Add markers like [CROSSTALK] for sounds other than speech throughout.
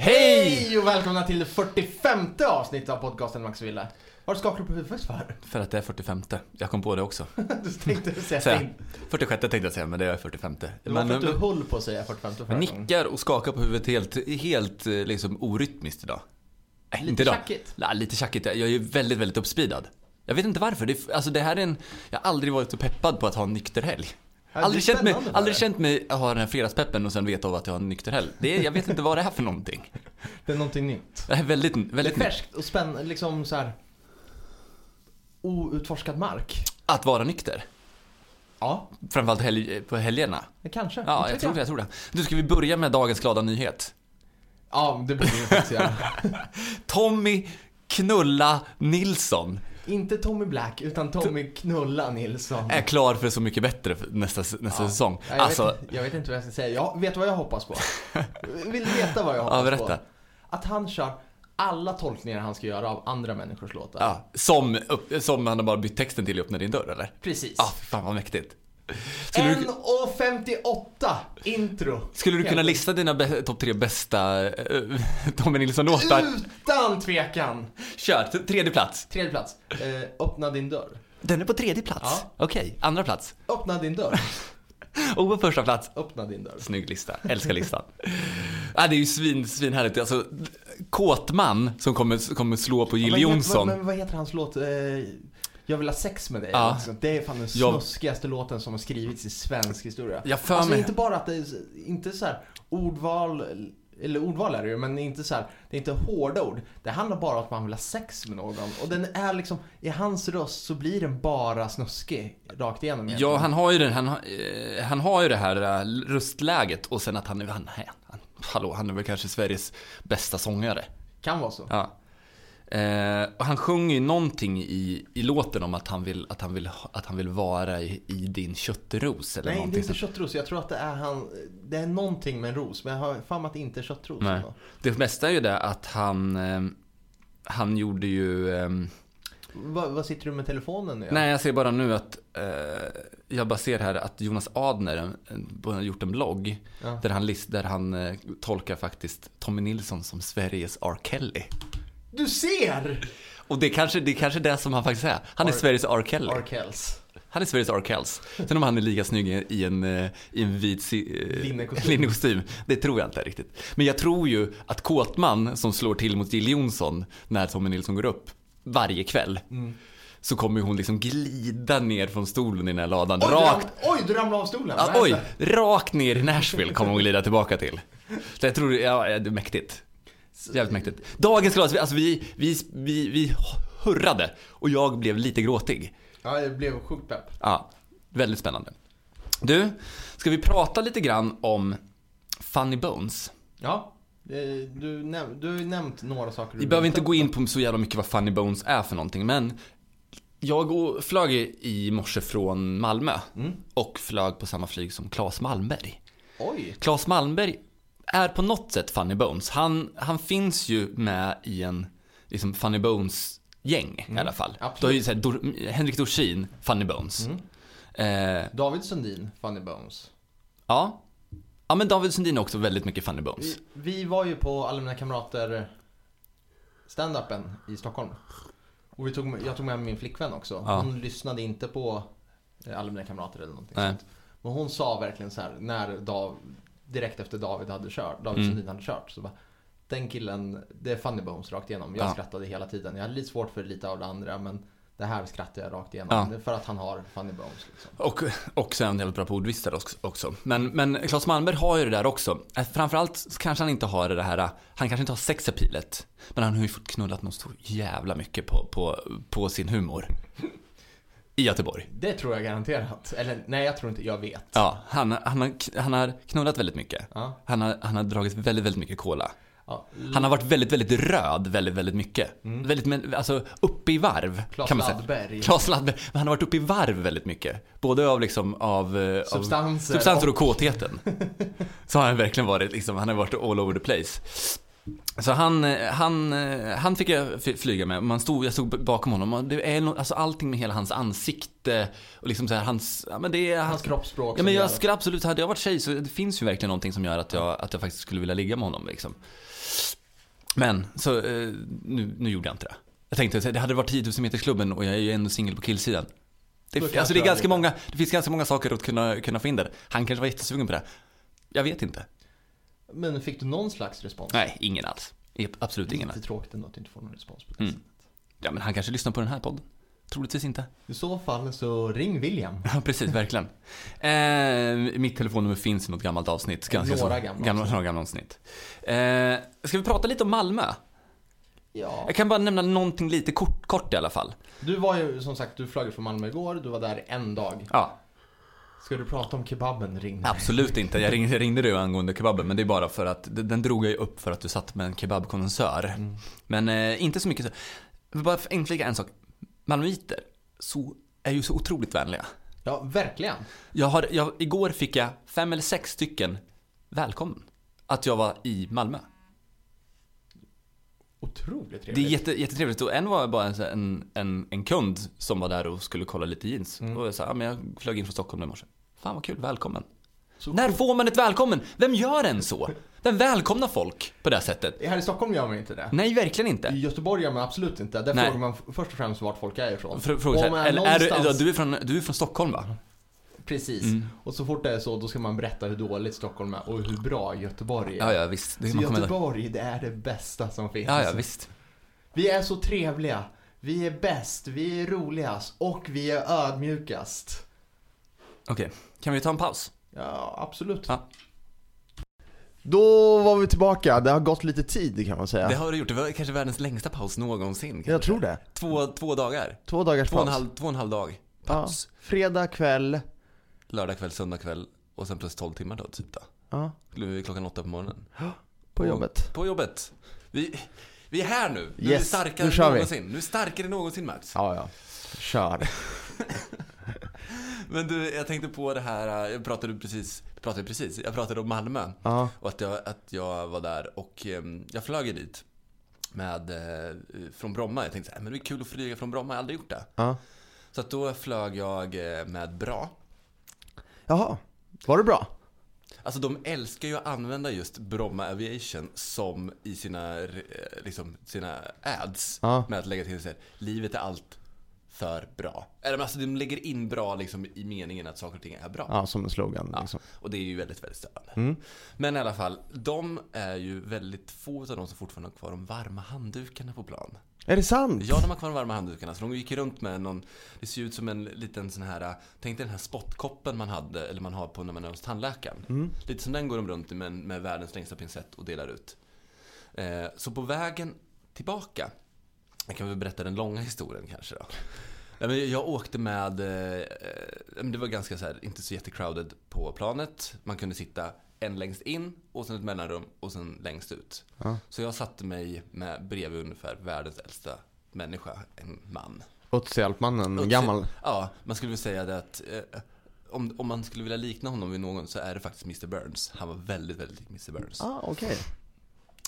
Hej och välkomna till det 45 avsnittet av podcasten Max Ville. Vad du skakar på huvudet för? För att det är 45. Jag kom på det också. [LAUGHS] Du tänkte säga ting. 46 tänkte jag säga, men det är 45. Det var för att du höll på att säga 45 förra men gången. nickar och skakar på huvudet helt, helt eh, liksom orytmiskt idag. Nej, Lite inte idag. tjackigt. Nej, lite tjackigt. Jag är ju väldigt, väldigt uppspeedad. Jag vet inte varför. Det, alltså det här är en... Jag har aldrig varit så peppad på att ha en nykter helg. Aldrig, känt mig, aldrig känt mig ha den här fredagspeppen och sen veta av att jag har en nykter helg. Det är, jag vet inte vad det är för någonting. [LAUGHS] Det är någonting nytt. Det är väldigt, Det är väldigt färskt och spännande, liksom så här outforskad mark. Att vara nykter. Ja, Framförallt helg, på helgerna. kanske. Ja, jag vet tror det, jag tror det. Nu ska vi börja med dagens glada nyhet. Ja, det borde vi faktiskt göra. [LAUGHS] Tommy Knulla Nilsson Inte Tommy Black, utan Tommy Knulla Nilsson. är klar för Så mycket bättre nästa, nästa säsong. Ja, jag, Alltså, vet, jag vet inte vad jag ska säga. Jag vet vad jag hoppas på. [LAUGHS] Vill du veta vad jag hoppas Ja, berätta. på? Att han kör alla tolkningar han ska göra av andra människors låtar. ja, som, upp, som han har bara bytt texten till i Öppna din dörr eller? Precis. Ja, fy fan vad mäktigt. Skulle du, 1.58 intro. skulle du kunna lista dina topp tre bästa äh, [LAUGHS] Tommy Nilsson-låtar? Utan tvekan. Kör, tredje plats. Tredje plats. Eh, öppna din dörr. Den är på tredje plats? Ja. Okej, andra plats. Öppna din dörr. [LAUGHS] Och på första plats. Öppna din dörr. Snygg lista, älskar listan. ja, det är ju svin, svinhärligt. Alltså, Kåtman som kommer, kommer slå på Jill Men- Johnson. Men, men vad heter hans låt? Eh, jag vill ha sex med dig. Ja. Alltså, Det är fan den Jag- snuskigaste låten som har skrivits i svensk historia. Jag för alltså mig- inte bara att det är inte så här ordval, eller ordval är det ju, men inte så här, det är inte hårda ord. Det handlar bara om att man vill ha sex med någon. Och den är liksom, i hans röst så blir den bara snuskig rakt igenom. egentligen. Ja, han har ju den, han, eh, han har ju det här röstläget och sen att han är, han, han, han, hallå, han är väl kanske Sveriges bästa sångare. Kan vara så. Ja. Eh, och han sjunger ju någonting i, i låten om att han vill, att han vill, att han vill vara i, i din köttros eller Nej, det är någonting inte köttros. Jag tror att det är han, det är någonting med en ros. Men jag har fan att det inte är köttros. Nej. Det bästa är ju det att han, eh, han gjorde ju, eh, Vad, vad sitter du med telefonen nu? nej jag ser bara nu att, eh, jag bara ser här att Jonas Adner har gjort en blogg Ja. där han, list, där han eh, tolkar faktiskt Tommy Nilsson som Sveriges R. Kelly. Du ser! Och det är kanske det är kanske det som han faktiskt är. Han är R- Sveriges R. Kelly. Arkells. Han är Sveriges R. Kells. Sen om han är lika snygg i en, eh, i en vit eh, Linnekostym. linnekostym, det tror jag inte riktigt. Men jag tror ju att Kåtman som slår till mot Jill Johnson när Tommy Nilsson går upp varje kväll. Mm. Så kommer hon liksom glida ner från stolen i den här ladan. Oj, rakt, du ram, oj, du ramlade av stolen. Nej, oj, rakt ner i Nashville kommer hon glida tillbaka till. Så jag tror, ja, det är mäktigt. Jävligt mäktigt. Dagens glas, alltså vi, vi, vi, vi hurrade och jag blev lite gråtig. Ja, det blev sjukt pepp. Ja, väldigt spännande. Du, ska vi prata lite grann om Funny Bones? Ja, du, näm- du har ju nämnt några saker. Vi behöver inte gå in på så jävla mycket vad Funny Bones är för någonting, men jag flög i morse från Malmö Mm. och flög på samma flyg som Claes Malmberg. Oj. Claes Malmberg är på något sätt Funny Bones. Han, han finns ju med i en liksom Funny Bones gäng i alla fall. Mm. absolut. Så här, Dor- Henrik Dorsin, Funny Bones. Mm. Eh, David Sundin, Funny Bones. Ja. Ja men David Sundin är också väldigt mycket Funny Bones. Vi, vi var ju på alla mina kamrater stand-upen i Stockholm. Och vi tog, med- jag tog med min flickvän också. Ja. Hon lyssnade inte på eh, alla mina kamrater eller någonting Nej. sånt. Men hon sa verkligen så här när Dav, direkt efter David hade kört, David Mm. Sundin hade kört. Så bara, den killen, det är funny bones rakt igenom. Jag Ja. skrattade hela tiden. Jag hade lite svårt för lite av det andra men det här skrattade jag rakt igenom. Ja. För att han har funny bones liksom. Och också en jävligt bra på ordvitsar också-. Men, men Claes Malmberg har ju det där också. Eh, Framförallt så kanske han inte har det här, han kanske inte har sexapilet. Men han har ju fått knullat något så jävla mycket på, på, på sin humor. I Göteborg. Det tror jag garanterat. Eller nej, jag tror inte, jag vet. Ja, han, han, har, han har knullat väldigt mycket. Ja. Han har, han har dragit väldigt, väldigt mycket cola. Ja. Han har varit väldigt, väldigt röd väldigt, väldigt mycket. Väldigt, men, alltså uppe i varv. Mm. Claes kan man säga. Laddberg. Claes Laddberg. Men han har varit uppe i varv väldigt mycket. Både av liksom, av... eh, Substanser Av, substanser och, och- kåtheten. [LAUGHS] Så har han verkligen varit liksom, han har varit all over the place. Så han, eh, han, eh, han fick jag flyga med. Man stod, jag stod bakom honom. och Det är no, alltså allting med hela hans ansikte och liksom så här, hans, ja men det är Hans kroppsspråk. Ja men jag skulle absolut, hade jag varit tjej så det finns ju verkligen någonting som gör att jag, att jag faktiskt skulle vilja ligga med honom liksom. Men, så eh, nu, nu gjorde jag inte det. Jag tänkte att det hade varit 10 000 meters klubben och jag är ju ändå singel på killsidan. Det, alltså det är ganska många, det finns ganska många saker att kunna, kunna få in där. Han kanske var jättesugen på det. Jag vet inte. Men fick du någon slags respons? Nej, ingen alls. Absolut ingen. Lite tråkigt ändå att du inte får någon respons på det Mm. sättet. Ja men han kanske lyssnar på den här podden. Troligtvis inte. I så fall så ring William. [LAUGHS] Ja, precis, verkligen. Eh, mitt telefonnummer finns i något gammalt avsnitt. Ganska Några så, gamla gamla, några gamla avsnitt. Eh, ska vi prata lite om Malmö? Ja. Jag kan bara nämna någonting lite kort, kort i alla fall. Du var ju som sagt, du flög från Malmö igår, du var där en dag. Ja, Ska du prata om kebaben ring absolut inte. Jag ringde, ringde dig angående kebaben, men det är bara för att den drog jag upp för att du satt med en kebabkondensör. Men eh, inte så mycket så. Jag vill Bara inflika en sak. Malmöiter så, är ju så otroligt vänliga. Ja, verkligen. Jag har, jag, igår fick jag fem eller sex stycken välkommen. Att jag var i Malmö. Otroligt Det är trevligt. jätte, jättetrevligt. Och en var bara en, en, en, kund som var där och skulle kolla lite jeans. Och jag sa, ja, men jag flög in från Stockholm i morse. Fan vad kul, välkommen. Så När får man ett välkommen? Vem gör en så? Vem välkomnar folk på det sättet? Här i Stockholm gör man inte det. Nej, verkligen I inte. Göteborg gör man absolut inte. Där Nej. frågar man först och främst vart folk är ifrån. Frå- Fråga så Om man här, eller är du, någonstans- du, är från, du är från Stockholm va? Precis. Mm. Och så fort det är så, då ska man berätta hur dåligt Stockholm är och hur bra Göteborg är. Ja, ja visst. Det, så man kommer- Göteborg, det är det bästa som finns. ja, ja visst. Vi är så trevliga. Vi är bäst, vi är roligast och vi är ödmjukast. Okej, kan vi ta en paus? Ja, absolut. Ja. Då var vi tillbaka. Det har gått lite tid kan man säga. Det har du gjort. Det var kanske världens längsta paus någonsin. kanske. Jag tror det. Två, två dagar. Två dagars Två och, en paus. halv, två och en halv dag. Ja. Paus. Fredag kväll. Lördag kväll, söndag kväll och sen plus 12 timmar då typ då. Ja, Klockan åtta på morgonen. på jobbet. På jobbet. Vi, vi är här nu. Nu är vi Yes, starkare nu än vi. någonsin. Nu är vi starkare än någonsin Max. Ja, ja. Kör. [LAUGHS] Men du, jag tänkte på det här, jag pratade precis, pratade precis, jag pratade om Malmö. Ja. Och att jag, att jag var där och eh, jag flög dit. Med, eh, från Bromma. Jag tänkte så här, men det är kul att flyga från Bromma, jag har aldrig gjort det. Ja. Så att då flög jag eh, med Bra. Jaha. Var det bra? Alltså de älskar ju att använda just Bromma Aviation som i sina, eh, liksom, sina ads. Ja. Med att lägga till här, livet är allt för bra. Eller alltså de lägger in bra liksom i meningen att saker och ting är bra. Ja, som en slogan Ja, liksom. och det är ju väldigt, väldigt störande. Mm. Men i alla fall, de är ju väldigt få av de som fortfarande har kvar de varma handdukarna på plan. Är det sant? Ja, de har kvar de varma handdukarna. Så de gick ju runt med någon, det ser ut som en liten sån här, tänk dig den här spottkoppen man hade, eller man har på när man är hos tandläkaren. Mm. Lite som den går de runt med, med världens längsta pincett och delar ut. Eh, så på vägen tillbaka, jag kan väl berätta den långa historien kanske då. Ja, men jag åkte med, eh, eh, det var ganska så här, inte så jättecrowded på planet. Man kunde sitta en längst in och sen ett mellanrum och sen längst ut. Ja. Så jag satte mig med bredvid ungefär världens äldsta människa, en man. Otshjälpmannen, Otse- gammal. Ja, man skulle väl säga det att eh, om, om man skulle vilja likna honom vid någon så är det faktiskt Mr Burns. Han var väldigt, väldigt lik Mr Burns. Ah, okej.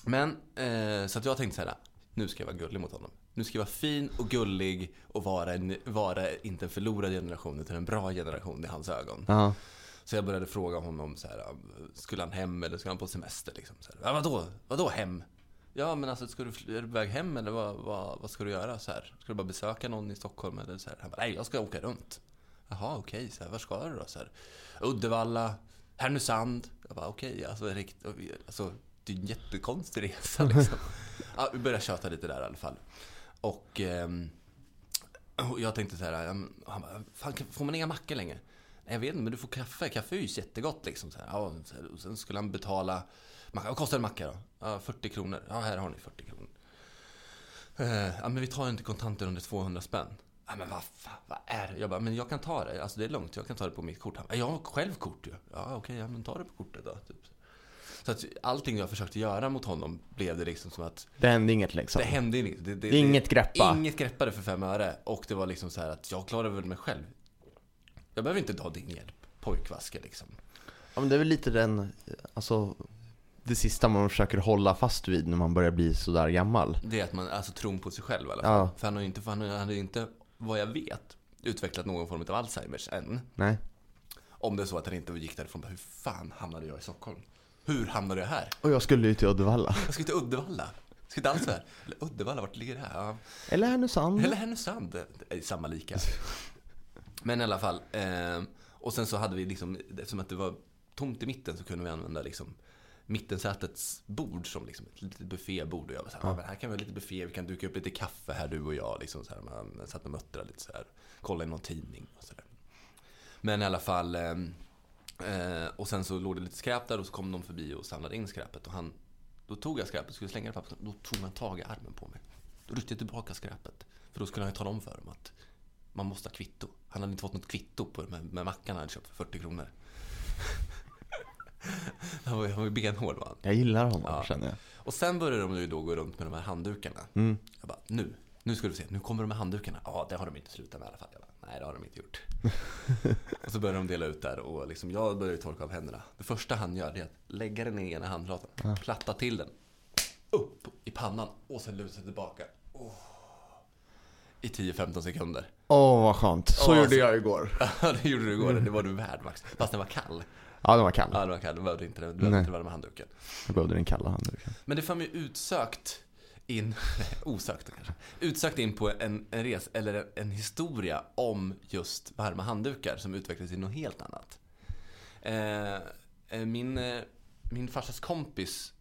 Men, eh, så att jag tänkte så här, nu ska jag vara gullig mot honom. Nu ska jag vara fin och gullig och vara, en, vara inte en förlorad generation utan en bra generation i hans ögon. Ja. Så jag började fråga honom så här, skulle han hem eller skulle han på semester liksom? Så här, ja, vadå, vadå hem? Ja men alltså, ska du, är du på väg hem eller vad, vad, vad ska du göra? Så här, ska du bara besöka någon i Stockholm eller så här? Han bara, nej jag ska åka runt. Jaha okej, så här, var ska du då? Så här, Uddevalla, Härnösand. Jag bara okej, alltså, rikt- alltså det är en jättekonstig resa liksom. [LAUGHS] ja, vi började köta lite där i alla fall. Och, ehm, och jag tänkte så här, han bara, Fan, får man inga mackor längre? Jag vet inte, men du får kaffe. Kaffe är ju jättegott liksom. Så här, ja, och sen skulle han betala, vad kostar en macka då? Ja, 40 kronor. Ja, här har ni 40 kronor. Eh, ja, men vi tar inte kontanter under 200 spänn. Ja, men vad fan, vad är det? Jag bara, men jag kan ta det. Alltså det är lugnt, jag kan ta det på mitt kort. Han bara, jag har själv kort ju. Ja, okej, ja, men ta det på kortet då. Typ. Så att allting jag försökte göra mot honom blev det liksom som att Det hände inget liksom. det hände inget. Det, det, Inget det, greppa. Inget greppade för fem öre. Och det var liksom så här att jag klarade väl mig själv. Jag behöver inte ta din hjälp, pojkvaske liksom. Ja, men det är väl lite den, alltså det sista man försöker hålla fast vid när man börjar bli sådär gammal. Det är att man, alltså tron på sig själv i alla fall. Ja. För han har ju inte, han har, inte, vad jag vet, utvecklat någon form av Alzheimers än. Nej. Om det är så att han inte gick därifrån, hur fan hamnade jag i Stockholm? Hur hamnade jag här? Och jag skulle ju till Uddevalla. Jag ska till Uddevalla. Jag ska inte alls här. Eller Uddevalla, vart ligger det här? Ja. Eller Härnösand. Eller Härnösand, samma lika. Men i alla fall. Eh, och sen så hade vi liksom, eftersom att det var tomt i mitten så kunde vi använda liksom mittensätets bord som liksom ett litet buffébord. Och jag var så här, ja. men här kan vi ha lite buffé, vi kan duka upp lite kaffe här du och jag. Liksom så här, man satt och muttrade lite så här, kolla i någon tidning och så där. Men i alla fall, eh, eh, och sen så låg det lite skräp där och så kom de förbi och samlade in skräpet. Och han, då tog jag skräpet och skulle slänga det på då tog han tag i armen på mig. Då ryckte jag tillbaka skräpet. För då skulle han ju tala om för dem att man måste ha kvitto. Han hade inte fått något kvitto på med, med mackan han hade köpt för 40 kronor. [LAUGHS] han var ju han var ju benhård var han. Jag gillar honom Ja. känner jag. Och sen började de ju då gå runt med de här handdukarna. Mm. Jag bara, nu, nu ska du se, nu kommer de med handdukarna. Ja, det har de inte slutat med i alla fall. Nej det har de inte gjort. [LAUGHS] och så började de dela ut där och liksom, jag började torka av händerna. Det första han gör är att lägga den i ena handflatan, platta till den, upp i pannan och sen luta sig tillbaka. Oh. I 10-15 sekunder. Åh vad skönt. Så Åh, gjorde så- jag igår. [LAUGHS] Ja, det gjorde du igår. Det var du värd Max. Fast den var kall. Ja, den var kall. Ja, den var kall. Du behövde inte, du behövde inte med handduken. Jag behövde den kalla handduken. Men det får mig utsökt in, [LAUGHS] osökt kanske, utsökt in på en, en res, eller en, historia om just varma handdukar som utvecklades till något helt annat. Eh, eh, min, eh, min farsas kompis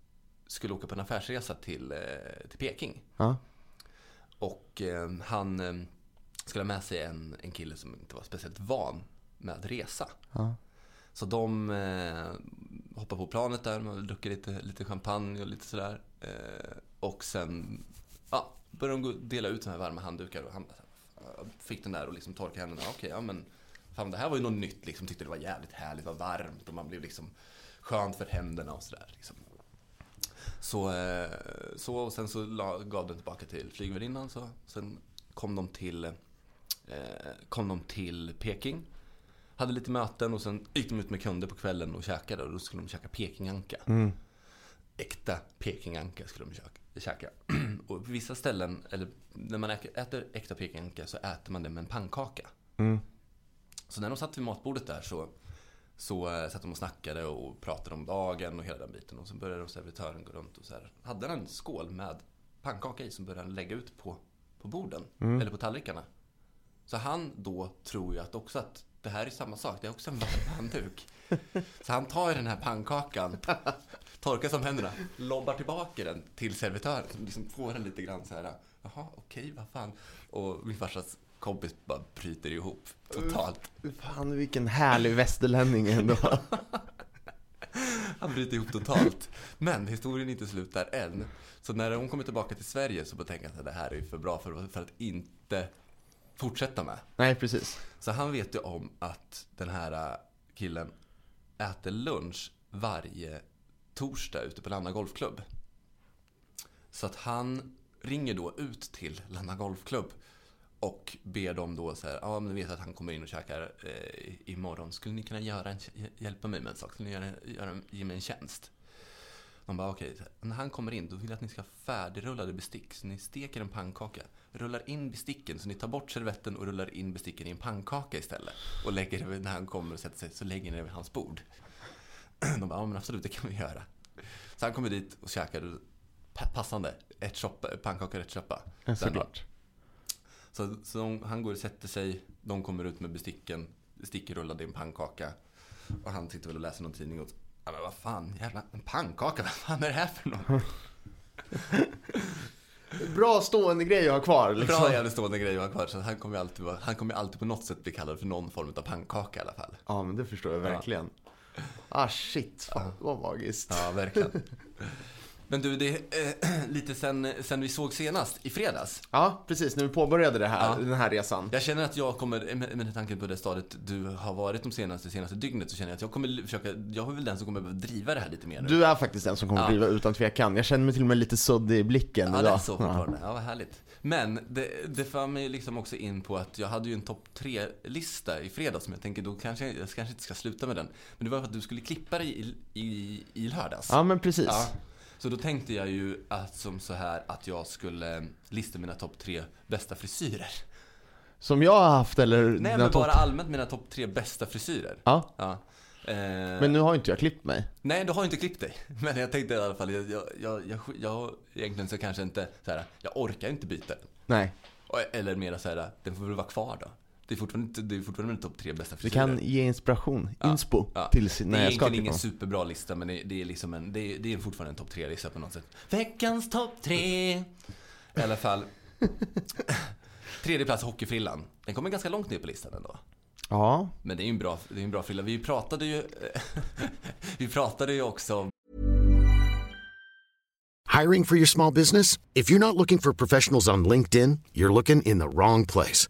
skulle åka på en affärsresa till, eh, till Peking. Ja. Och eh, han skulle ha med sig en, en kille som inte var speciellt van med att resa. Ja. Så de eh, hoppar på planet där, man druckit lite, lite champagne och lite sådär. Eh, och sen ja, började de dela ut såna här varma handdukar och han fick den där och liksom torkade händerna. Okej, ja men fan det här var ju något nytt liksom. Tyckte det var jävligt härligt, det var varmt och man blev liksom skönt för händerna och sådär. Liksom. Så, eh, så och sen så gav den tillbaka till flygvärdinnan. Så, sen kom de till, eh, kom de till Peking. Hade lite möten och sen gick de ut med kunder på kvällen och käkade och då skulle de käka Pekinganka. Mm. Äkta Pekinganka skulle de käka. Käka. [CLEARS THROAT] och på vissa ställen, eller när man äter, äkta Pekinganka så äter man det med en pannkaka. Mm. Så när de satt vid matbordet där så, så eh, satt de och snackade och pratade om dagen och hela den biten. Och så började servitören gå runt och så här. Hade han en skål med pannkaka i som började han lägga ut på, på borden. Eller på tallrikarna. Så han då tror ju att också att det här är samma sak. Det är också en varm [LAUGHS] handduk. Så han tar ju den här pannkakan, torkar som händerna, lobbar tillbaka den till servitören. Som liksom får den lite grann så här. Jaha, okej, vad fan. Och min farsas kompis bara bryter ihop totalt. Fan vilken härlig västerlänning ändå. [LAUGHS] Han bryter ihop totalt. Men historien är inte slut där än. Så när hon kommer tillbaka till Sverige så tänker jag att det här är för bra för, för att inte fortsätta med. Nej, precis. Så han vet ju om att den här äh, killen äter lunch varje torsdag ute på Lanna Golfklubb. Så att han ringer då ut till Lanna Golfklubb och ber dem då så här, ja men ni vet att han kommer in och käkar eh, imorgon. Skulle ni kunna göra en, hjälpa mig med en sak? Skulle ni göra, göra, ge mig en tjänst? De bara okej, okay. när han kommer in då vill jag att ni ska ha färdigrullade bestick. Så ni steker en pannkaka, rullar in besticken, så ni tar bort servetten och rullar in besticken i en pannkaka istället. Och lägger det, när han kommer och sätter sig, så lägger ni det vid hans bord. [CLEARS THROAT] De bara, ja men absolut, det kan vi göra. Så han kommer dit och käkar pa- passande, ett soppa, pannkaka och ett soppa. Ja, Såklart. Så, så de, han går och sätter sig, de kommer ut med besticken, bestick rullade i en pannkaka. Och han sitter väl och läser någon tidning och ja men vad fan, jävla en pannkaka, [LAUGHS] vad fan är det här för något? [LAUGHS] Bra stående grej att ha kvar liksom. Bra jävligt stående grej att ha kvar, så han kommer ju alltid, han kommer alltid på något sätt bli kallad för någon form av pannkaka i alla fall. Ja, men det förstår jag verkligen. Ah shit, fan, det var magiskt. Ja, verkligen. [LAUGHS] Men du, det är eh, [CLEARS THROAT] lite sen, sen vi såg senast, i fredags. Ja, precis. När vi påbörjade det här, Ja. den här resan. Jag känner att jag kommer, med, med tanke på det stadiet du har varit de senaste, senaste dygnet, så känner jag att jag kommer försöka, jag är väl den som kommer behöva driva det här lite mer nu. Du är faktiskt den som kommer Ja. driva utan tvekan. Jag känner mig till och med lite sudd i blicken Ja, idag. det är så fortfarande. Ja, vad härligt. Men det, det för mig liksom också in på att jag hade ju en topp tre-lista i fredags som jag tänker då kanske jag kanske inte ska sluta med den. Men det var för att du skulle klippa dig i, i, i lördags. Ja, men precis. Så då tänkte jag ju att som så här att jag skulle lista mina topp tre bästa frisyrer. Som jag har haft eller? Nej men bara allmänt mina topp tre bästa frisyrer. Ja, Ja. Eh, men nu har inte jag klippt mig. Nej, du har inte klippt dig. [LAUGHS] Men jag tänkte i alla fall, jag, jag, jag, jag, jag egentligen så kanske inte så här, jag orkar inte byta den. Nej. Eller mera så här, den får väl vara kvar då. Det är fortfarande, inte- det är fortfarande mina topp tre bästa Vi frisyrer. kan ge inspiration, Ja, inspo, ja. till sin- Det när är jag ska egentligen klippa ingen mig. superbra lista, men det är, det är liksom en, det är, det är fortfarande en topp tre-lista på något sätt. Veckans topp tre! I alla fall. [LAUGHS] Tredje plats, Hockeyfrillan. Den kommer ganska långt ner på listan ändå. Ja, Men det är ju en bra, det är en bra frilla. Vi pratade ju, [LAUGHS] vi pratade ju också om Hiring for your small business? If you're not looking for professionals on LinkedIn, you're looking in the wrong place.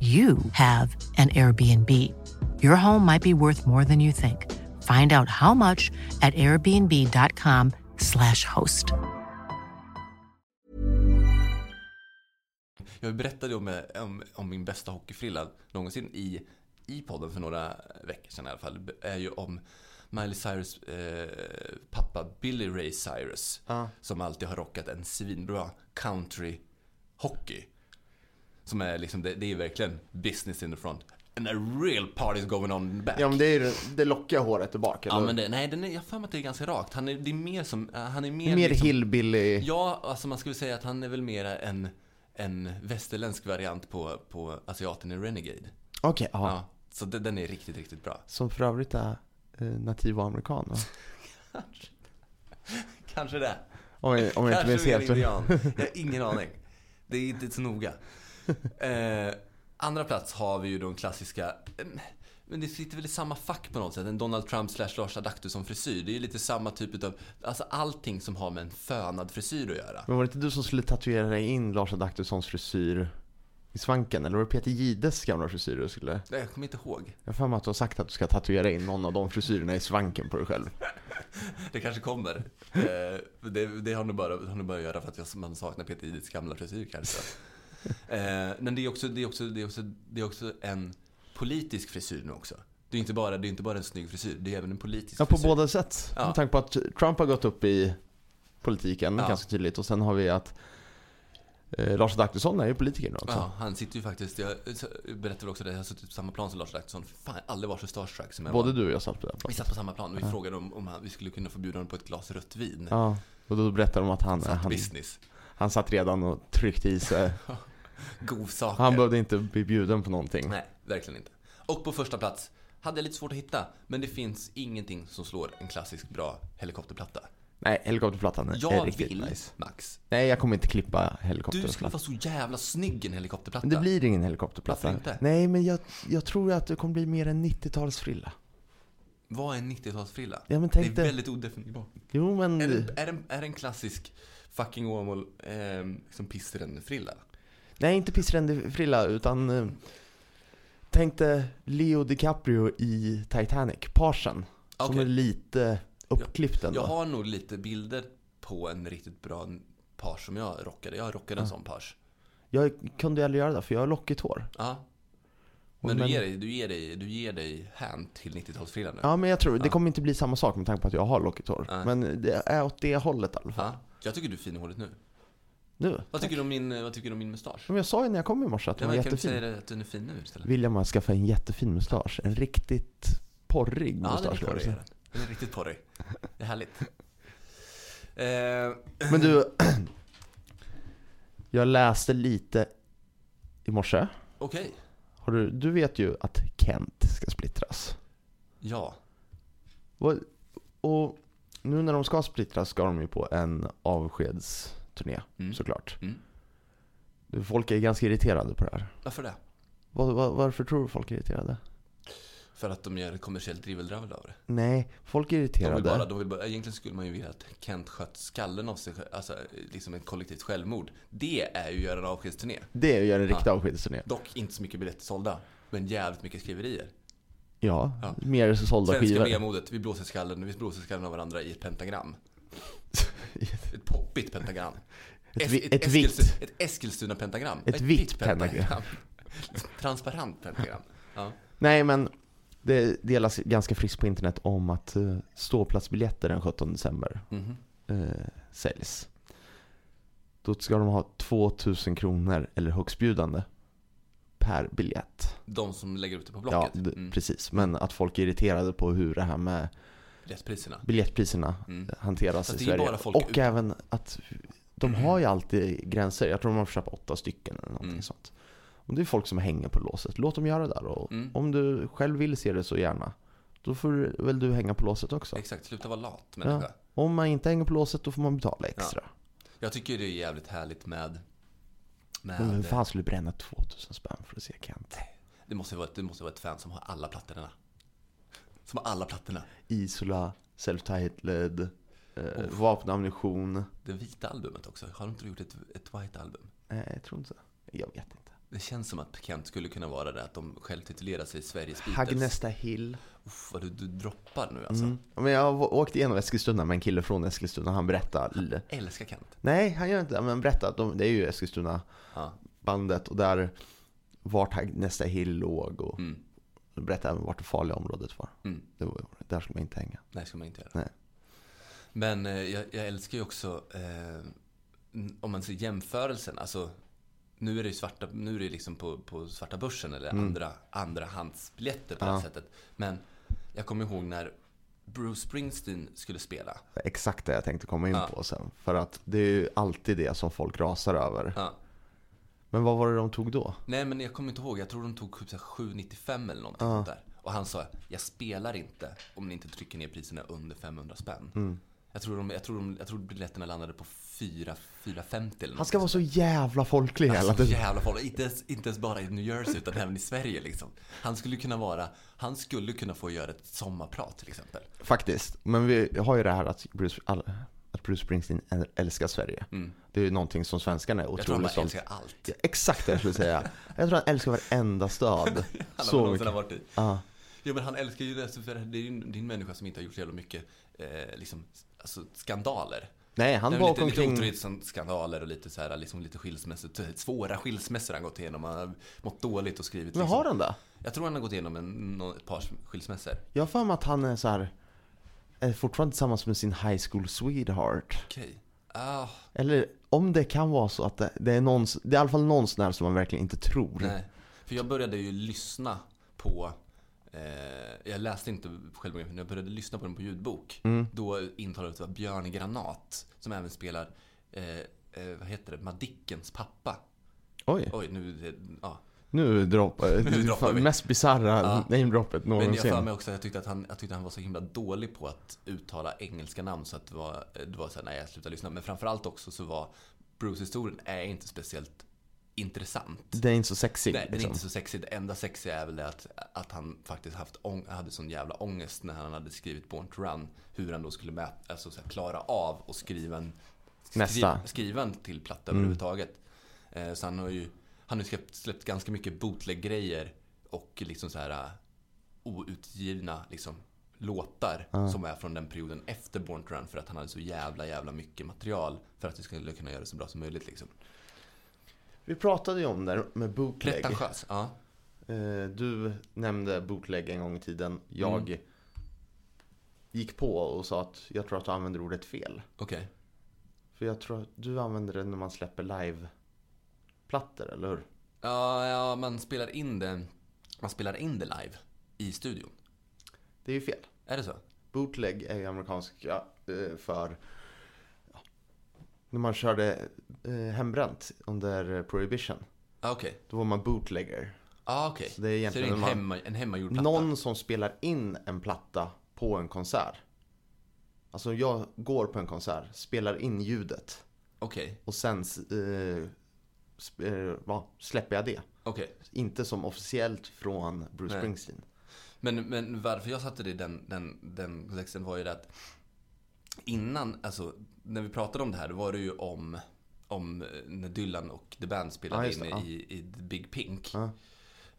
you have an Airbnb. Your home might be worth more than you think. Find out how much at airbnb.com/slash host. Jag berättade ju om, om, om min bästa hockeyfrilla någonsin i, i podden för några veckor sedan i alla fall. Det är ju om Miley Cyrus eh, pappa Billy Ray Cyrus. Som alltid har rockat en svinbra country-hockey. Som är liksom, det, det är verkligen business in the front. And a real party's going on the back. ja men det är det lockiga håret bak, eller? Ja, men det, nej, den är, jag för mig att det är ganska rakt. Han är, det är mer som, eh, han är mer, Mer liksom, hillbilly. Ja, alltså man skulle säga att han är väl mera en, en västerländsk variant på, på asiaten i Renegade. Okej, ja. Ja, så den, den är riktigt, riktigt bra. Som för övrigt är eh, nativ amerikan va? [LAUGHS] Kanske det. Om jag, om jag inte minns Kanske helt. Jag har ingen [LAUGHS] aning. Det är inte så noga. [LAUGHS] Eh, andra plats har vi ju de klassiska, eh, men det sitter väl i samma fack på något sätt. En Donald Trump slash Lars Adaktusson frisyr. Det är ju lite samma typ av, alltså allting som har med en fönad frisyr att göra. Men var det inte du som skulle tatuera dig in Lars Adaktussons frisyr i svanken? Eller var det Peter Gides gamla frisyr du skulle? Nej, Jag kommer inte ihåg. Jag har att du har sagt att du ska tatuera in någon av de frisyrerna i svanken på dig själv. [LAUGHS] Det kanske kommer. Eh, det, det har nog bara, har nog bara att göra för att jag, man saknar Peter Jihdes gamla frisyr kanske. Eh, men det är, också, det, är också, det, är också, det är också en politisk frisyr nu också. Det är inte bara, det är inte bara en snygg frisyr, det är även en politisk Ja, på frisyr. båda sätt. Ja. Med tanke på att Trump har gått upp i politiken Ja. ganska tydligt och sen har vi att Eh, Lars Adaktusson är ju politiker nu också. Ja, han sitter ju faktiskt, jag berättade också det, jag har suttit på samma plan som Lars Adaktusson. Fan, jag har aldrig varit så starstruck som jag Både var. du och jag satt på den Vi platsen. satt på samma plan och vi frågade om, om han, vi skulle kunna få bjuda honom på ett glas rött vin. Ja, och då berättade de att han, Satt han, business. han satt redan och tryckte i sig. [LAUGHS] Godsaker. Han behövde inte bli bjuden på någonting. Nej, verkligen inte. Och på första plats hade jag lite svårt att hitta, men det finns ingenting som slår en klassisk bra helikopterplatta. Nej, helikopterplattan är Jag riktigt vill, nice. Max, Nej, jag kommer inte klippa du skulle vara så jävla snygg en helikopterplatta. Men det blir ingen helikopterplatta. Varför inte? Nej, men jag, jag tror att det kommer bli mer en 90-talsfrilla. Vad är en 90-talsfrilla? Ja, men det tänk är dig- väldigt odefinierbart. Jo, men... Är det, är, det, är det en klassisk fucking Åmål, eh, liksom pissren-frilla? Nej, inte pissrändig frilla, utan... Eh, tänk dig Leo DiCaprio i Titanic, parsen. Som Okej. är lite uppklippt ändå. Jag har nog lite bilder på en riktigt bra page som jag rockade. Jag rockade en sån page. Jag kunde aldrig göra det, för jag har lockigt hår. Ja. Och Men du men- ger dig, du ger dig, du ger dig hand till 90-talsfrillan nu? Ja, men jag tror det kommer inte bli samma sak med tanke på att jag har lockigt hår. Nej. Men det är åt det hållet i alla fall. Ja. Jag tycker du är fin i håret nu. Nu. Vad tycker, du om min, vad tycker du om min mustasch? Som jag sa ju när jag kom i morse att den Ja, var men kan du jättefin. säga att den är fin nu istället? William har skaffat en jättefin mustasch. En riktigt porrig Ja, den mustasch. porrig. så. är den. Den är riktigt porrig. Det är härligt. [LAUGHS] Eh, Men du, [CLEARS THROAT] jag läste lite i morse. Okej. Har du, du vet ju att Kent ska splittras. Ja. Och, och nu när de ska splittras ska de ju på en avskedsturné, Mm. såklart. Mm. Folk är ganska irriterade på det här. Varför det? Var, var, varför tror du folk är irriterade? För att de gör kommersiellt driveldravel av det. Nej, folk är De vill irriterade. bara, de vill bara, egentligen skulle man ju vilja att Kent sköt skallen av sig alltså liksom ett kollektivt självmord. Det är ju att göra en avskedsturné. Det är att göra en riktig Ja. avskedsturné. Dock inte så mycket biljetter sålda, men jävligt mycket skriverier. Ja, Ja. mer sålda Svenska skivor. vemodet, vi blåser skallen, vi blåser skallen av varandra i ett pentagram. [LAUGHS] Ett poppigt pentagram. [LAUGHS] Ett, ett, Eskilstu- vitt. Ett Eskilstuna-pentagram. Ett vitt [LAUGHS] Transparent pentagram. Ja. Nej, men det delas ganska friskt på internet om att uh, ståplatsbiljetter den 17 december Mhm. eh, säljs. Då ska de ha 2000 kronor eller högstbjudande per biljett. De som lägger upp det på Ja, Blocket. d- mm. precis. Men att folk är irriterade på hur det här med Biljettpriserna. biljettpriserna Mm. hanteras i Sverige. Och ut- även att de har ju alltid gränser. Jag tror de har får köpa åtta stycken eller någonting Mm. sånt. Och det är folk som hänger på låset. Låt dem göra det där. Och Mm. Om du själv vill se det så gärna. Då får väl du hänga på låset också. Exakt, sluta vara lat människa. Ja. Om man inte hänger på låset då får man betala extra. Jag tycker det är jävligt härligt med... med Men vem fan skulle bränna 2000 spänn för att se Kent? det, måste vara ett, det måste vara ett fan som har alla plattorna. Som alla plattorna. Isola, self-titled, eh, Uff. vapenammunition. Det vita albumet också. Har de inte gjort ett, ett white album? Nej, jag tror inte Jag vet inte. Det känns som att Kent skulle kunna vara det, att de själv titulerar sig Sveriges Beatles. Hagnesta Hill. Uff, vad du, du droppar nu alltså. Mm. Men jag har åkt igenom Eskilstuna med en kille från Eskilstuna. Han berättade. Älskar Kent. Nej, han gör inte det. Men berättade att de, det är ju Eskilstuna Ja. bandet och där vart Hagnesta Hill låg och Mm. Berättade även vart det farliga området var. Mm. Det var där skulle man inte hänga. Nej, ska man inte göra. Nej. Men eh, jag, jag älskar ju också, eh, om man ser jämförelsen, alltså nu är det ju svarta, nu är det liksom på, på svarta börsen eller andra, andra handsbiljetter på det Mm. Ja. sättet. Men jag kommer ihåg när Bruce Springsteen skulle spela. Exakt det jag tänkte komma in Ja. på sen. För att det är ju alltid det som folk rasar över. Ja. Men vad var det de tog då? Nej men jag kommer inte ihåg, jag tror de tog typ så här 795 eller någonting sånt där. Och han sa, jag spelar inte om ni inte trycker ner priserna under 500 spänn. Mm. Jag, tror de, jag, tror de, jag tror biljetterna landade på 4, 450 eller Han ska vara så jävla folklig hela Alltså tiden. jävla folk, inte ens, inte ens bara i New Jersey utan även i Sverige liksom. Han skulle kunna vara, han skulle kunna få göra ett sommarprat till exempel. Faktiskt. Men vi har ju det här att Bruce, att Bruce Springsteen älskar Sverige. Mm. Det är ju någonting som svenskarna är Jag tror han otroligt stolta älskar allt. Ja, Exakt det jag skulle säga. Jag tror han älskar varenda stad. [LAUGHS] Han har så mycket. har varit i. Ja. Ja men han älskar ju det, för det är ju en- människa som inte har gjort så jävla mycket eh, liksom, alltså, skandaler. Nej, han var lite, lite omkring... otrohetsskandaler och lite så här, liksom lite skilsmässor, svåra skilsmässor han gått igenom. Han har mått dåligt och skrivit. Men liksom. har han det? Jag tror han har gått igenom en, ett par skilsmässor. Jag har för mig att han är så här, är fortfarande tillsammans med sin high school sweetheart. Okej. Ah, Eller om det kan vara så att det, det är någon, det är i alla fall någon sån här som man verkligen inte tror. nej. För jag började ju lyssna på eh, Jag läste inte självbiografen, jag började lyssna på den på ljudbok. Mm. Då intalades det var Björn Granat som även spelar eh, eh, vad heter det, Madickens pappa. Oj, Oj, nu, ja. Nu droppar Nu droppar vi. Mest bisarra Ja. namedroppet Men jag någonsin. för mig också att jag tyckte att han, jag tyckte han var så himla dålig på att uttala engelska namn så att det var, det var såhär, nej jag slutade lyssna. Men framförallt också så var Bruce-historien är inte speciellt intressant. Det är inte så sexigt. Nej, den är liksom. inte så sexig. Det enda sexiga är väl det att, att han faktiskt haft hade sån jävla ångest när han hade skrivit Born to Run. Hur han då skulle mäta, alltså, så här, klara av och skriva en, Nästa. Skriva, en till platta överhuvudtaget. Eh, så han har ju han har släppt, släppt ganska mycket bootleg-grejer och liksom så här uh, outgivna liksom, låtar som är från den perioden efter Born to Run för att han hade så jävla jävla mycket material för att vi skulle kunna göra det så bra som möjligt liksom. Vi pratade ju om det med bootleg. Pretentiös, ja. Eh, Du nämnde bootleg en gång i tiden. Jag Mm. gick på och sa att jag tror att du använder ordet fel. Okej. För jag tror att du använder det när man släpper live-plattor, eller hur? Ja, ja, man spelar in det Man spelar in det live i studion. Det är ju fel. Är det så? Bootleg är ju amerikanska eh, för när man körde eh, hembränt under prohibition. Ah, Okej. Då var man bootlegger. Ah, okej. Så det är egentligen så det är en, man- hemma, en hemmagjord platta? Någon som spelar in en platta på en konsert. Alltså jag går på en konsert, spelar in ljudet Okej, och sen eh, eh, va, släpper jag det. okej. Inte som officiellt från Bruce Nej. Springsteen. Men, men varför jag satte det i den, den, den kontexten var ju det att innan, alltså när vi pratade om det här, då var det ju om, om eh, när Dylan och The Band spelade Ja, just in det, ja. i, i The Big Pink. Ja.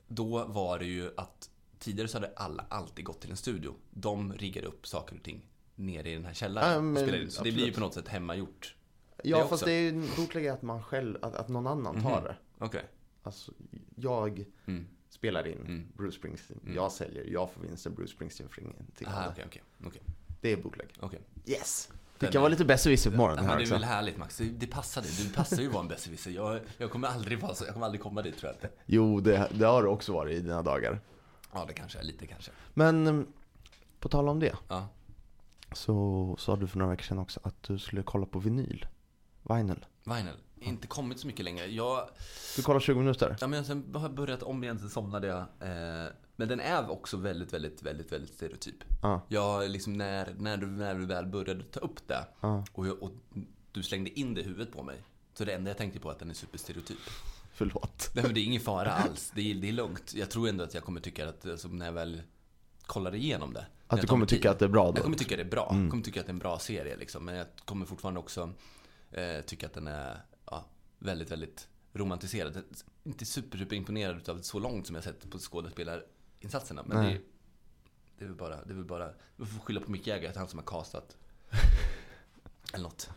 Då var det ju att tidigare så hade alla alltid gått till en studio. De riggade upp saker och ting nere i den här källaren. Ja, och men spelade in. Så det blir ju på något sätt hemmagjort. Ja fast det är ju bootleg att man själv, att, att någon annan tar det. Okej. Alltså jag Mm. spelar in Mm. Bruce Springsteen. Jag säljer, jag får vinsten, Bruce Springsteen får ingenting det. okej, okej. okej, Det är bootleg. okej. Yes! Det kan vara lite besserwisser på morgonen här det är väl härligt Max, det, det passar dig. Du passar ju att vara en besserwisser. Jag, jag kommer aldrig vara så, jag kommer aldrig komma dit tror jag inte. Jo, det, det har det också varit i dina dagar. Ja, det kanske är lite kanske. Men mm, på tal om det. Ja. Så sa du för några veckor sedan också att du skulle kolla på vinyl. Vinyl. Vinyl, inte kommit så mycket längre. Jag, Du kollar 20 minuter. ja, men sen har jag börjat om igen, sen somnade jag. Eh, men den är också väldigt, väldigt, väldigt, väldigt stereotyp. Ja. Jag liksom när, när, du, när du väl började ta upp det Ja. och, jag, och du slängde in det i huvudet på mig. Så det enda jag tänkte på är att den är superstereotyp. Förlåt. Nej men det är ingen fara alls. Det är, det är lugnt. Jag tror ändå att jag kommer tycka att, alltså, när jag väl kollar igenom det. Att jag du kommer tid. tycka att det är bra Jag då? kommer tycka det är bra. Jag kommer tycka att det är en bra serie liksom. Men jag kommer fortfarande också eh, tycka att den är ja, väldigt, väldigt romantiserad. Jag är Inte super, super imponerad utav så långt som jag sett på skådespelarinsatserna. Men det Nej. är, det är väl bara, det är bara, vi får skylla på Mick Jagger, att han som har castat. [LAUGHS] Eller något.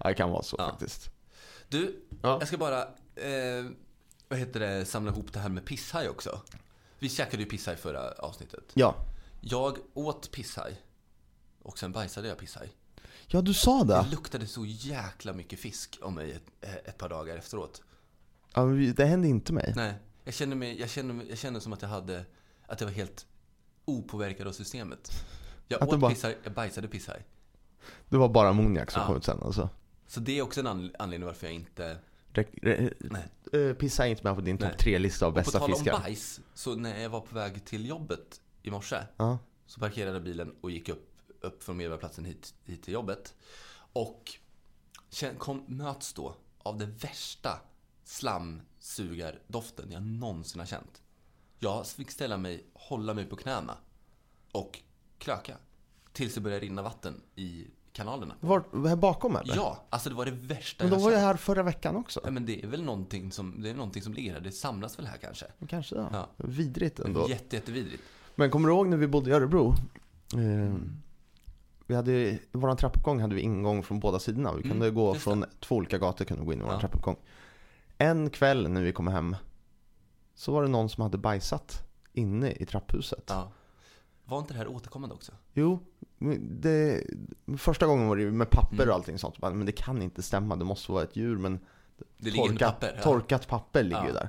Ja, det kan vara så Ja. faktiskt. Du, Ja. jag ska bara, eh, vad heter det, samla ihop det här med pisshaj också. Vi käkade ju pisshaj förra avsnittet. Ja. Jag åt pisshaj. Och sen bajsade jag pisshaj. Ja, du sa det. Det luktade så jäkla mycket fisk om mig ett, eh, ett par dagar efteråt. Ja, men det hände inte mig. Nej, jag kände, mig, jag, kände, jag kände som att jag hade, att jag var helt opåverkad av systemet. Jag Att åt bara- pisshaj, jag bajsade pisshaj. Det var bara ammoniak som Ja. kom ut sen alltså. Så det är också en an- anledning varför jag inte... Re- re- Nej. eh, Pissa inte med på din topp tre-lista av Och på bästa tal om fiskar. bajs, så när jag var på väg till jobbet i morse Ja. så parkerade jag bilen och gick upp, upp från Medborgarplatsen hit, hit till jobbet. Och kom, möts då av det värsta slamsugardoften jag någonsin har känt. Jag fick ställa mig, hålla mig på knäna och kröka. Tills det började rinna vatten i kanalerna. Var, här bakom eller? Ja, alltså det var det värsta Men de var ju här förra veckan också. Ja, men det är väl någonting som, det är någonting som ligger här. Det samlas väl här kanske. Kanske ja. Ja. Vidrigt ändå. Jätte, jättevidrigt. Men kommer du ihåg när vi bodde i Örebro? Eh, vi hade, vår trappuppgång hade vi ingång från båda sidorna. Vi kunde Mm, gå just det. från två olika gator kunde gå in i vår Ja. trappuppgång. En kväll när vi kom hem så var det någon som hade bajsat inne i trapphuset. Ja. Var inte det här återkommande också? Jo, det, första gången var det med papper Mm. och allting sånt. Men det kan inte stämma, det måste vara ett djur. Men Det ligger torkat, papper. Ja. torkat papper ligger ju där.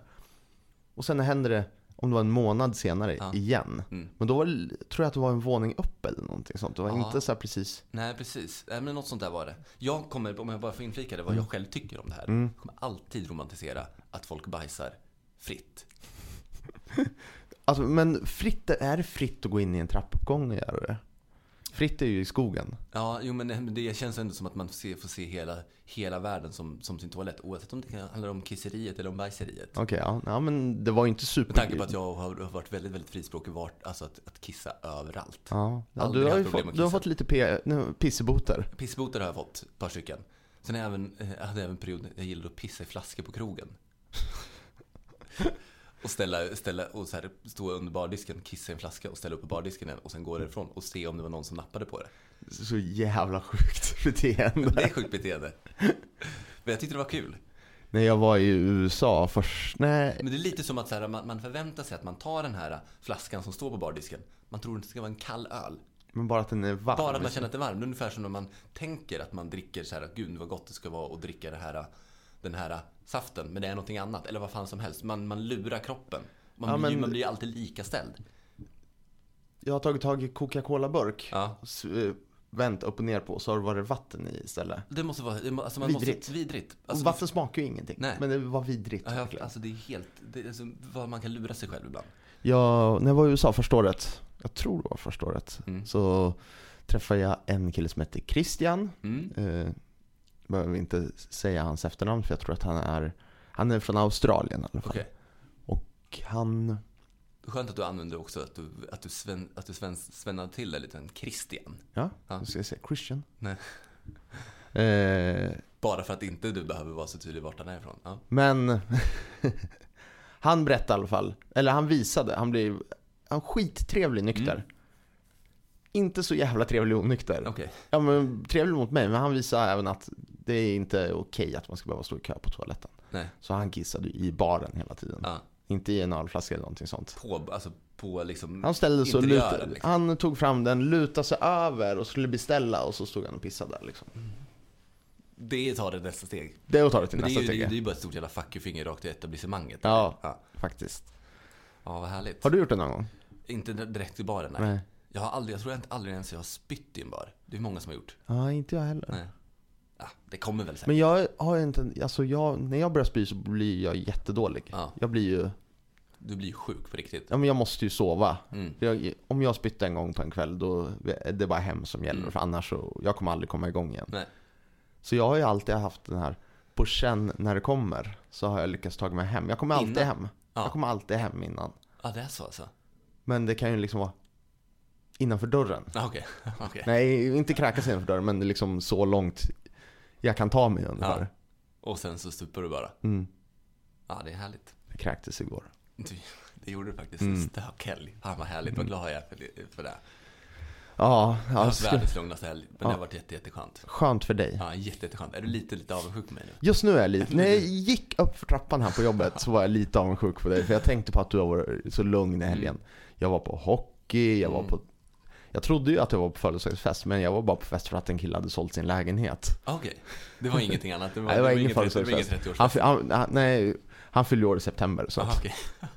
Och sen händer det, om det var en månad senare, Ja. igen. Mm. Men då var tror jag att det var en våning upp eller någonting sånt. Det var Ja. inte så precis. Nej, precis. Nej, men något sånt där var det. Jag kommer, om jag bara får inflika det, vad jag själv tycker om det här. Mm. Jag kommer alltid romantisera att folk bajsar fritt. [LAUGHS] Alltså, men fritt, är det fritt att gå in i en trappuppgång och göra det? Fritt är ju i skogen. Ja, jo men det- känns ändå som att man får se, får se hela, hela världen som, som sin toalett. Oavsett om det handlar om kisseriet eller om bajseriet. Okej, ja. ja. men det var ju inte super... Med tanke på att jag har varit väldigt, väldigt frispråkig, vart, alltså att, att kissa överallt. Ja, ja du har fått, du har fått lite P, pisseboter. Pissbotar har jag fått, ett par stycken. Sen jag även, eh, jag hade även en period när jag gillade att pissa i flaskor på krogen. [LAUGHS] och ställa, ställa och så här, stå under bardisken, kissa i en flaska och ställa upp på bardisken igen och sen gå därifrån och se om det var någon som nappade på det. Så jävla sjukt [LAUGHS] beteende. Det är sjukt beteende. Men jag tyckte det var kul. När jag var i USA först, nej. Men det är lite som att så här, man, man förväntar sig att man tar den här flaskan som står på bardisken. Man tror att det ska vara en kall öl. Men bara att den är varm. Bara att man känner att det är varmt. Ungefär som när man tänker att man dricker så här, gud vad gott det ska vara att dricka det här, den här saften. Men det är någonting annat. Eller vad fan som helst. Man, man lurar kroppen. Man, Ja, blir, men- man blir alltid lika ställd. Jag har tagit tag i Coca-Cola-burk, Ja. eh, vänt upp och ner på, så har det varit vatten i istället. Det måste vara, alltså man Vidrigt. Måste, vidrigt. Alltså, vatten smakar ju ingenting, Nej. men det var vidrigt. ja, jag, alltså det är helt, det är alltså, vad man kan lura sig själv ibland. Jag, när jag var i USA första året, jag tror det var första året, Mm. så träffade jag en kille som heter Christian. Mm. Eh, behöver inte säga hans efternamn för jag tror att han är, han är från Australien i alla fall. Okej. Och han, Skönt att du använder också att du, att du, sven, att du sven, svennade till det lite, en Christian. ja, Ja. ska jag säga Christian. Nej. [LAUGHS] Eh, Bara för att inte du behöver vara så tydlig vart han är ifrån. Ja. Men [LAUGHS] han berättade i alla fall, eller han visade, han blev han skittrevlig nykter. Mm. Inte så jävla trevlig onykter. Okej. Ja men trevlig mot mig, men han visade även att det är inte okej att man ska behöva stå i kö på toaletten. Nej. Så han kissade i baren hela tiden. Ja. Inte i en ölflaska eller någonting sånt. På, alltså på liksom Han ställde sig och lutade, liksom. han tog fram den, lutade sig över och skulle beställa och så stod han och pissade där liksom. Det tar det nästa steg. Det är att ta det till nästa steg. det är ju bara ett stort jävla fuck you-finger rakt i etablissemanget. Ja. ja. Faktiskt. Ja, vad härligt. Har du gjort det någon gång? Inte direkt i baren, nej. Nej. Jag har aldrig, jag tror inte aldrig ens jag har spytt i en bar. Det är många som har gjort. Ja, inte jag heller. Nej. Ja, det kommer väl säkert. Men jag har inte, alltså jag, när jag börjar spy så blir jag jättedålig. Ja. Jag blir ju, Du blir ju sjuk på riktigt. ja men jag måste ju sova. Mm. Jag, om jag spyttar en gång på en kväll då är det bara hem som gäller. Mm. För annars så, jag kommer aldrig komma igång igen. Nej. Så jag har ju alltid haft den här, på känn när det kommer, så har jag lyckats ta mig hem. Jag kommer alltid Innan? hem. Ja. Jag kommer alltid hem innan. Ja, det är så alltså? Men det kan ju liksom vara innanför dörren. Ja, Okej. [LAUGHS] Okej. Nej, inte kräkas innanför dörren, men liksom så långt jag kan ta mig ungefär. Ja. Och sen så stupar du bara. Mm. Ja, det är härligt. Jag kräktes igår. Det gjorde du faktiskt. Mm. Stökhelg. Fan vad härligt. Vad glad jag är för det. För det. Ja, Jag har ja haft ska, världens lugnaste helg. Men det Ja. har varit jätte, jätteskönt. skönt för dig. Ja, jätte, jätteskönt. Är du lite, lite avundsjuk på mig nu? Just nu är jag lite, [LAUGHS] när jag gick upp för trappan här på jobbet så var jag lite avundsjuk på dig. För jag tänkte på att du har varit så lugn i helgen. Jag var på hockey, jag var Mm. på jag trodde ju att jag var på födelsedagsfest, men jag var bara på fest för att en kille hade sålt sin lägenhet. Ah, Okej. Det var ingenting annat. Det var, Nej, det var det var ingen födelsedagsfest. 30-årsfest. Han, han, han, nej, han fyllde år i september. Så, Aha, okej. [LAUGHS]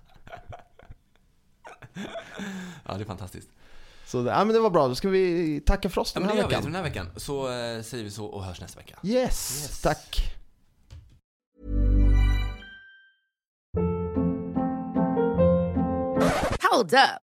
ja, det är fantastiskt. så det, ja, men det var bra. Då ska vi tacka för oss Ja, den men här gör vi veckan. den här veckan. Så eh, säger vi så och hörs nästa vecka. Yes, Yes. tack. Hold up.